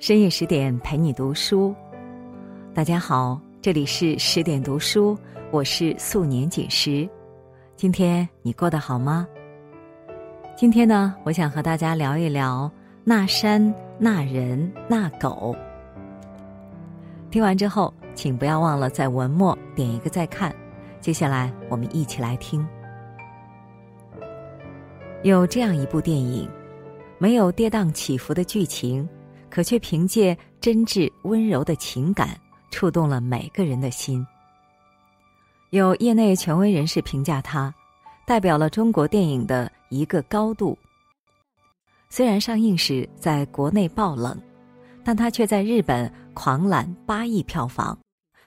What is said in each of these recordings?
深夜十点陪你读书，大家好，这里是十点读书，我是素年锦时。今天你过得好吗？今天呢，我想和大家聊一聊那山、那人、那狗。听完之后，请不要忘了在文末点一个再看。接下来，我们一起来听。有这样一部电影，没有跌宕起伏的剧情。可却凭借真挚温柔的情感，触动了每个人的心。有业内权威人士评价他，代表了中国电影的一个高度。虽然上映时在国内爆冷，但他却在日本狂揽八亿票房，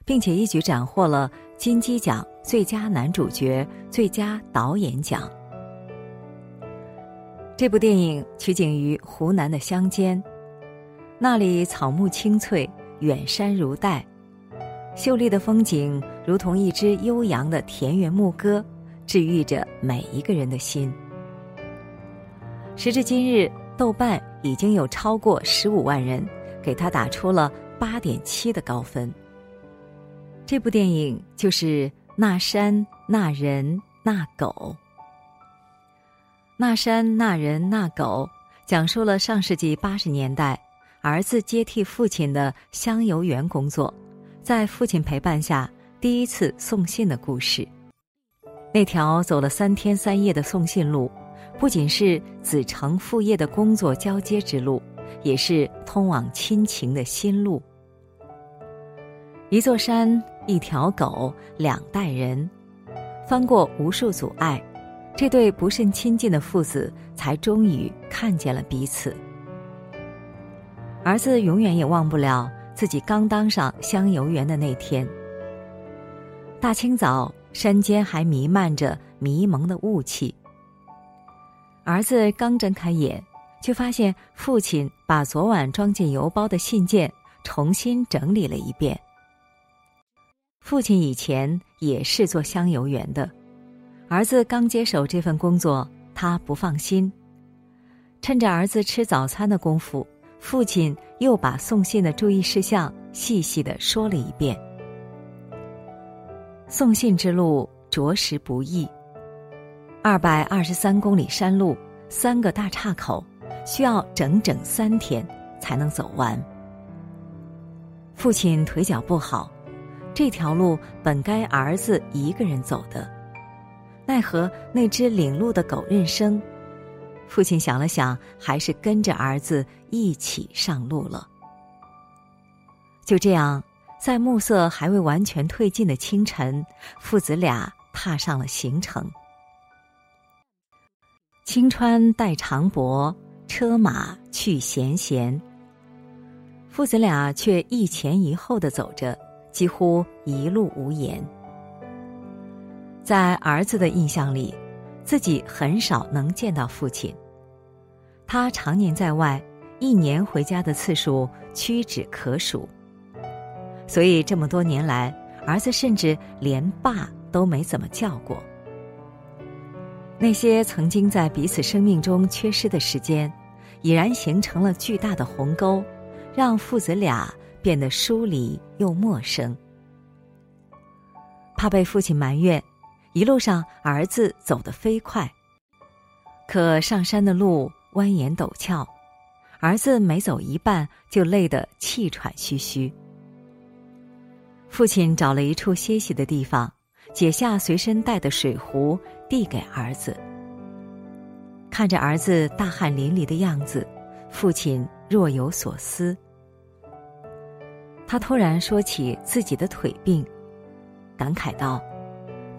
并且一举斩获了金鸡奖最佳男主角、最佳导演奖。这部电影取景于湖南的乡间。那里草木青翠，远山如黛，秀丽的风景如同一支悠扬的田园牧歌，治愈着每一个人的心。时至今日，豆瓣已经有超过十五万人给他打出了八点七的高分。这部电影就是《那山那人那狗》。那山那人那狗，讲述了上世纪八十年代。儿子接替父亲的香油园工作，在父亲陪伴下第一次送信的故事。那条走了三天三夜的送信路，不仅是子承父业的工作交接之路，也是通往亲情的新路。一座山，一条狗，两代人，翻过无数阻碍，这对不甚亲近的父子才终于看见了彼此。儿子永远也忘不了自己刚当上香油园的那天。大清早，山间还弥漫着迷蒙的雾气。儿子刚睁开眼，却发现父亲把昨晚装进邮包的信件重新整理了一遍。父亲以前也是做香油员的，儿子刚接手这份工作，他不放心。趁着儿子吃早餐的功夫。父亲又把送信的注意事项细细的说了一遍。送信之路着实不易，二百二十三公里山路，三个大岔口，需要整整三天才能走完。父亲腿脚不好，这条路本该儿子一个人走的，奈何那只领路的狗认生。父亲想了想，还是跟着儿子一起上路了。就这样，在暮色还未完全褪尽的清晨，父子俩踏上了行程。青川带长柏，车马去闲闲。父子俩却一前一后的走着，几乎一路无言。在儿子的印象里，自己很少能见到父亲。他常年在外，一年回家的次数屈指可数。所以这么多年来，儿子甚至连爸都没怎么叫过。那些曾经在彼此生命中缺失的时间，已然形成了巨大的鸿沟，让父子俩变得疏离又陌生。怕被父亲埋怨，一路上儿子走得飞快，可上山的路。蜿蜒陡峭，儿子每走一半就累得气喘吁吁。父亲找了一处歇息的地方，解下随身带的水壶，递给儿子。看着儿子大汗淋漓的样子，父亲若有所思。他突然说起自己的腿病，感慨道：“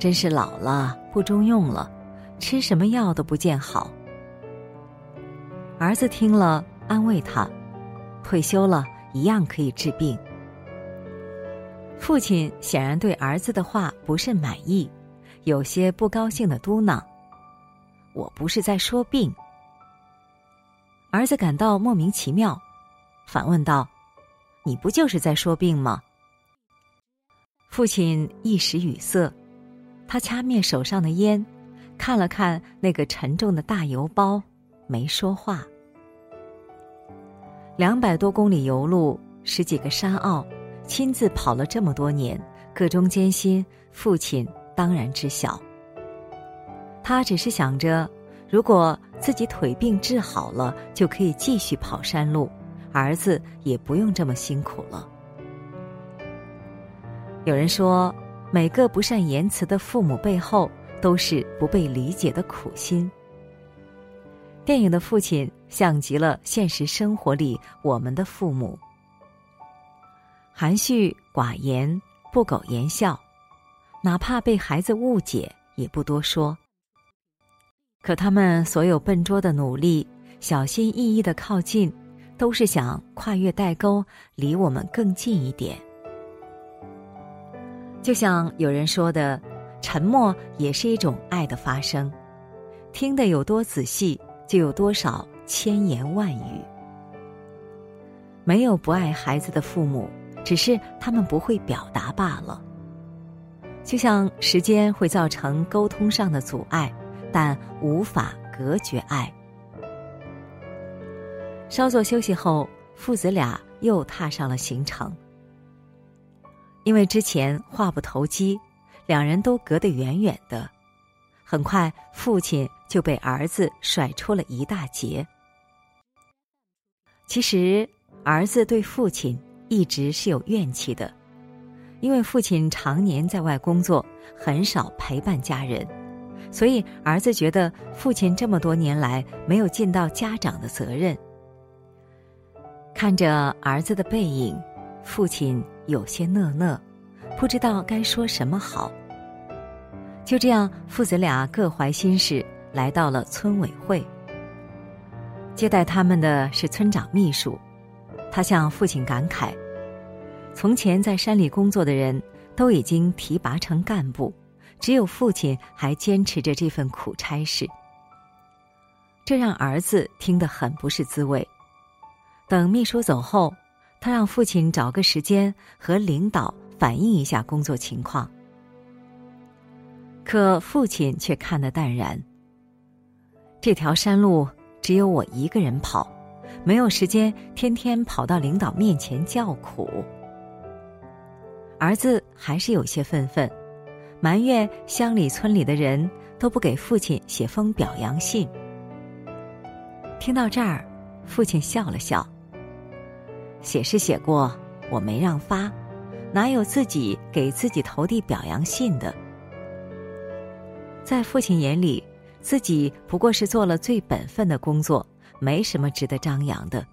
真是老了，不中用了，吃什么药都不见好。”儿子听了，安慰他：“退休了一样可以治病。”父亲显然对儿子的话不甚满意，有些不高兴的嘟囔：“我不是在说病。”儿子感到莫名其妙，反问道：“你不就是在说病吗？”父亲一时语塞，他掐灭手上的烟，看了看那个沉重的大邮包，没说话。两百多公里油路，十几个山坳，亲自跑了这么多年，个中艰辛，父亲当然知晓。他只是想着，如果自己腿病治好了，就可以继续跑山路，儿子也不用这么辛苦了。有人说，每个不善言辞的父母背后，都是不被理解的苦心。电影的父亲像极了现实生活里我们的父母，含蓄寡言，不苟言笑，哪怕被孩子误解，也不多说。可他们所有笨拙的努力，小心翼翼的靠近，都是想跨越代沟，离我们更近一点。就像有人说的，沉默也是一种爱的发声，听得有多仔细，就有多少千言万语。没有不爱孩子的父母，只是他们不会表达罢了。就像时间会造成沟通上的阻碍，但无法隔绝爱。稍作休息后，父子俩又踏上了行程。因为之前话不投机，两人都隔得远远的，很快父亲就被儿子甩出了一大截。其实儿子对父亲一直是有怨气的，因为父亲常年在外工作，很少陪伴家人，所以儿子觉得父亲这么多年来没有尽到家长的责任。看着儿子的背影，父亲。有些讷讷，不知道该说什么好。就这样，父子俩各怀心事，来到了村委会。接待他们的是村长秘书，他向父亲感慨：从前在山里工作的人都已经提拔成干部，只有父亲还坚持着这份苦差事。这让儿子听得很不是滋味。等秘书走后。他让父亲找个时间和领导反映一下工作情况，可父亲却看得淡然。这条山路只有我一个人跑，没有时间天天跑到领导面前叫苦。儿子还是有些愤愤，埋怨乡里村里的人都不给父亲写封表扬信。听到这儿，父亲笑了笑。写是写过，我没让发，哪有自己给自己投递表扬信的？在父亲眼里，自己不过是做了最本分的工作，没什么值得张扬的。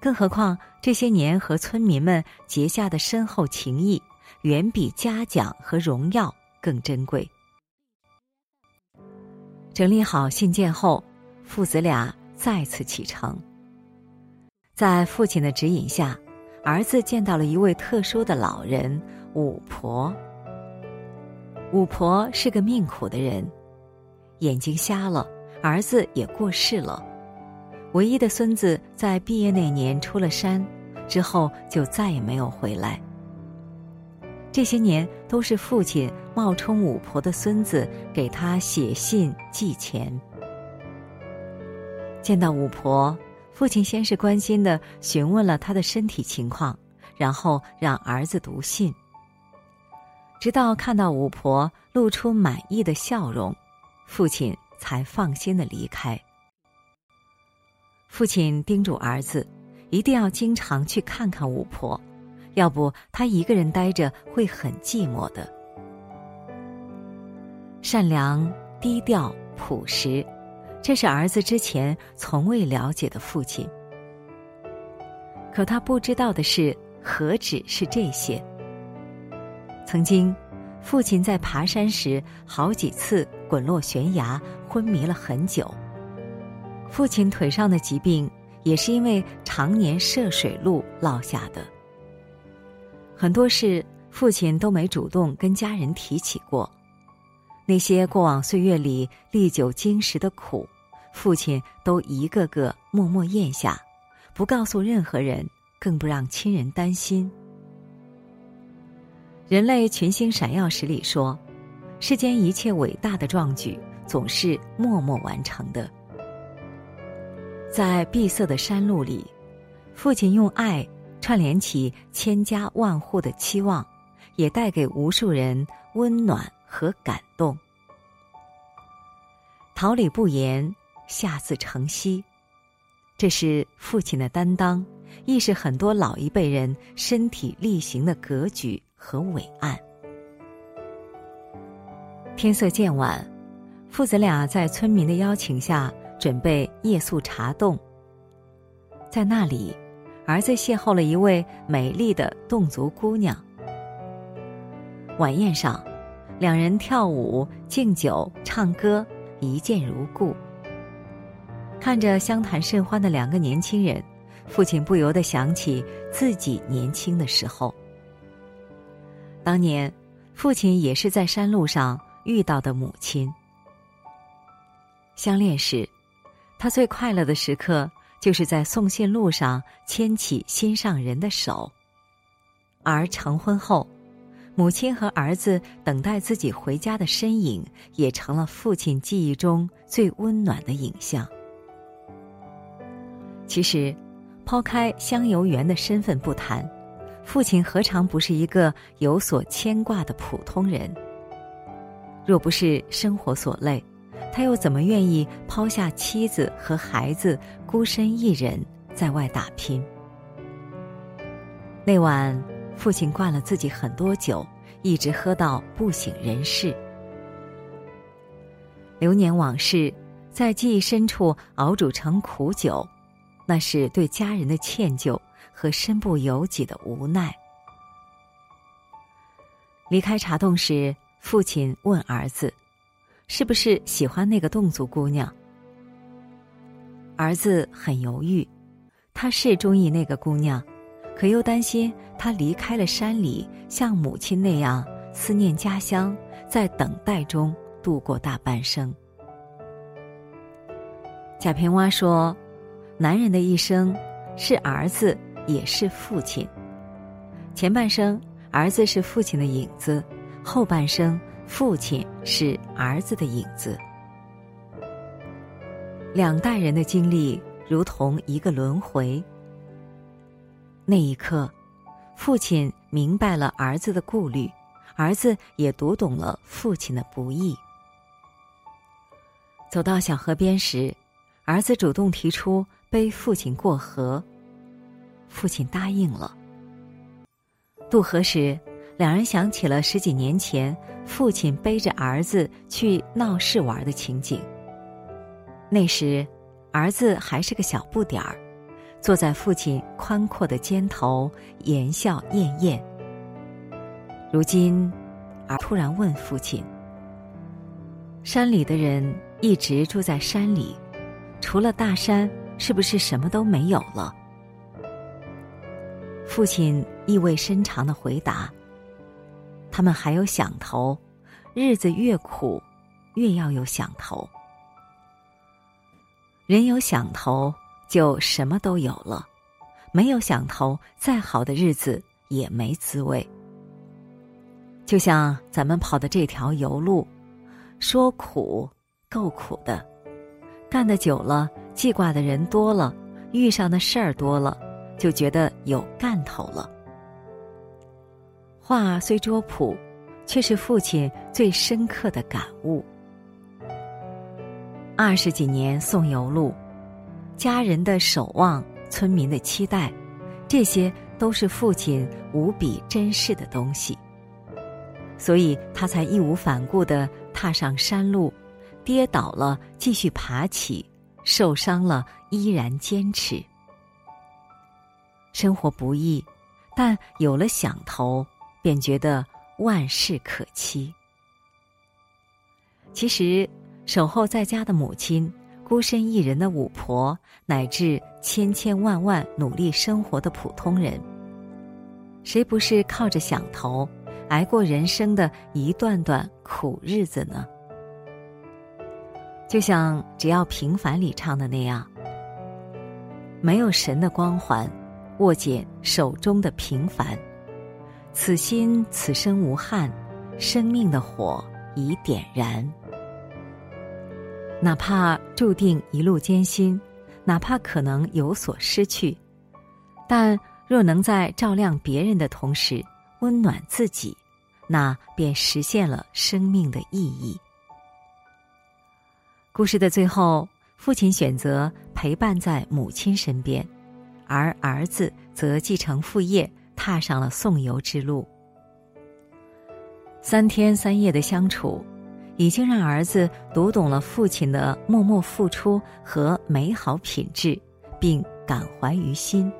更何况这些年和村民们结下的深厚情谊，远比嘉奖和荣耀更珍贵。整理好信件后，父子俩再次启程。在父亲的指引下，儿子见到了一位特殊的老人——五婆。五婆是个命苦的人，眼睛瞎了，儿子也过世了。唯一的孙子在毕业那年出了山，之后就再也没有回来。这些年都是父亲冒充五婆的孙子给他写信寄钱。见到五婆。父亲先是关心的询问了他的身体情况，然后让儿子读信。直到看到五婆露出满意的笑容，父亲才放心的离开。父亲叮嘱儿子，一定要经常去看看五婆，要不他一个人待着会很寂寞的。善良、低调、朴实。这是儿子之前从未了解的父亲，可他不知道的是，何止是这些？曾经，父亲在爬山时好几次滚落悬崖，昏迷了很久。父亲腿上的疾病也是因为常年涉水路落下的。很多事，父亲都没主动跟家人提起过。那些过往岁月里历久经时的苦，父亲都一个个默默咽下，不告诉任何人，更不让亲人担心。人类群星闪耀时里说：“世间一切伟大的壮举，总是默默完成的。”在闭塞的山路里，父亲用爱串联起千家万户的期望，也带给无数人温暖和感动。桃李不言，下自成蹊。这是父亲的担当，亦是很多老一辈人身体力行的格局和伟岸。天色渐晚，父子俩在村民的邀请下准备夜宿茶洞。在那里，儿子邂逅了一位美丽的侗族姑娘。晚宴上，两人跳舞、敬酒、唱歌，一见如故。看着相谈甚欢的两个年轻人，父亲不由得想起自己年轻的时候。当年，父亲也是在山路上遇到的母亲。相恋时，他最快乐的时刻就是在送信路上牵起心上人的手；而成婚后，母亲和儿子等待自己回家的身影，也成了父亲记忆中最温暖的影像。其实，抛开香油园的身份不谈，父亲何尝不是一个有所牵挂的普通人？若不是生活所累，他又怎么愿意抛下妻子和孩子，孤身一人在外打拼？那晚，父亲灌了自己很多酒，一直喝到不省人事。流年往事，在记忆深处熬煮成苦酒。那是对家人的歉疚和身不由己的无奈。离开茶洞时，父亲问儿子：“是不是喜欢那个侗族姑娘？”儿子很犹豫，他是中意那个姑娘，可又担心他离开了山里，像母亲那样思念家乡，在等待中度过大半生。贾平凹说。男人的一生，是儿子也是父亲。前半生，儿子是父亲的影子；后半生，父亲是儿子的影子。两代人的经历如同一个轮回。那一刻，父亲明白了儿子的顾虑，儿子也读懂了父亲的不易。走到小河边时，儿子主动提出。背父亲过河，父亲答应了。渡河时，两人想起了十几年前父亲背着儿子去闹市玩的情景。那时，儿子还是个小不点儿，坐在父亲宽阔的肩头，言笑晏晏。如今，儿突然问父亲：“山里的人一直住在山里，除了大山。”是不是什么都没有了？父亲意味深长的回答：“他们还有想头，日子越苦，越要有想头。人有想头，就什么都有了；没有想头，再好的日子也没滋味。就像咱们跑的这条油路，说苦，够苦的，干的久了。”记挂的人多了，遇上的事儿多了，就觉得有干头了。话虽拙朴，却是父亲最深刻的感悟。二十几年送油路，家人的守望，村民的期待，这些都是父亲无比珍视的东西。所以他才义无反顾的踏上山路，跌倒了继续爬起。受伤了，依然坚持。生活不易，但有了想头，便觉得万事可期。其实，守候在家的母亲，孤身一人的五婆，乃至千千万万努力生活的普通人，谁不是靠着想头，挨过人生的一段段苦日子呢？就像《只要平凡》里唱的那样，没有神的光环，握紧手中的平凡，此心此生无憾，生命的火已点燃。哪怕注定一路艰辛，哪怕可能有所失去，但若能在照亮别人的同时温暖自己，那便实现了生命的意义。故事的最后，父亲选择陪伴在母亲身边，而儿子则继承父业，踏上了送游之路。三天三夜的相处，已经让儿子读懂了父亲的默默付出和美好品质，并感怀于心。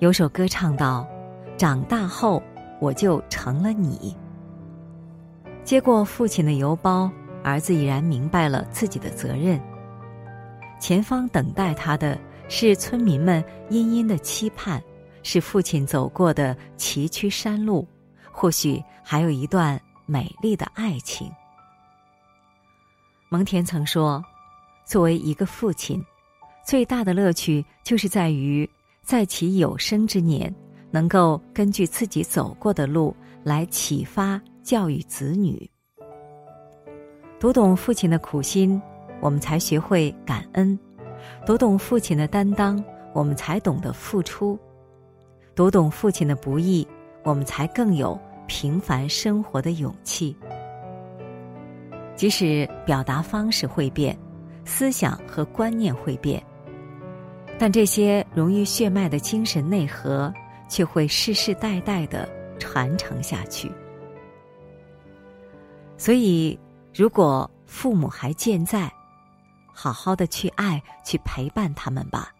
有首歌唱道：“长大后，我就成了你。”接过父亲的邮包。儿子已然明白了自己的责任。前方等待他的是村民们殷殷的期盼，是父亲走过的崎岖山路，或许还有一段美丽的爱情。蒙恬曾说：“作为一个父亲，最大的乐趣就是在于在其有生之年，能够根据自己走过的路来启发教育子女。”读懂父亲的苦心，我们才学会感恩；读懂父亲的担当，我们才懂得付出；读懂父亲的不易，我们才更有平凡生活的勇气。即使表达方式会变，思想和观念会变，但这些融于血脉的精神内核，却会世世代代的传承下去。所以。如果父母还健在，好好的去爱，去陪伴他们吧。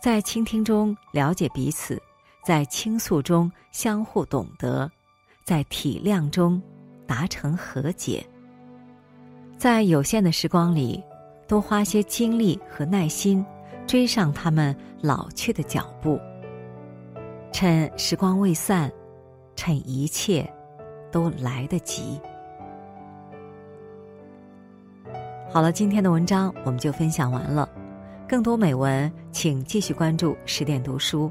在倾听中了解彼此，在倾诉中相互懂得，在体谅中达成和解。在有限的时光里，多花些精力和耐心，追上他们老去的脚步。趁时光未散，趁一切都来得及。好了，今天的文章我们就分享完了。更多美文，请继续关注十点读书，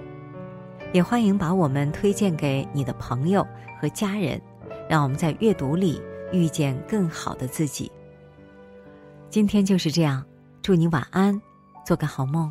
也欢迎把我们推荐给你的朋友和家人，让我们在阅读里遇见更好的自己。今天就是这样，祝你晚安，做个好梦。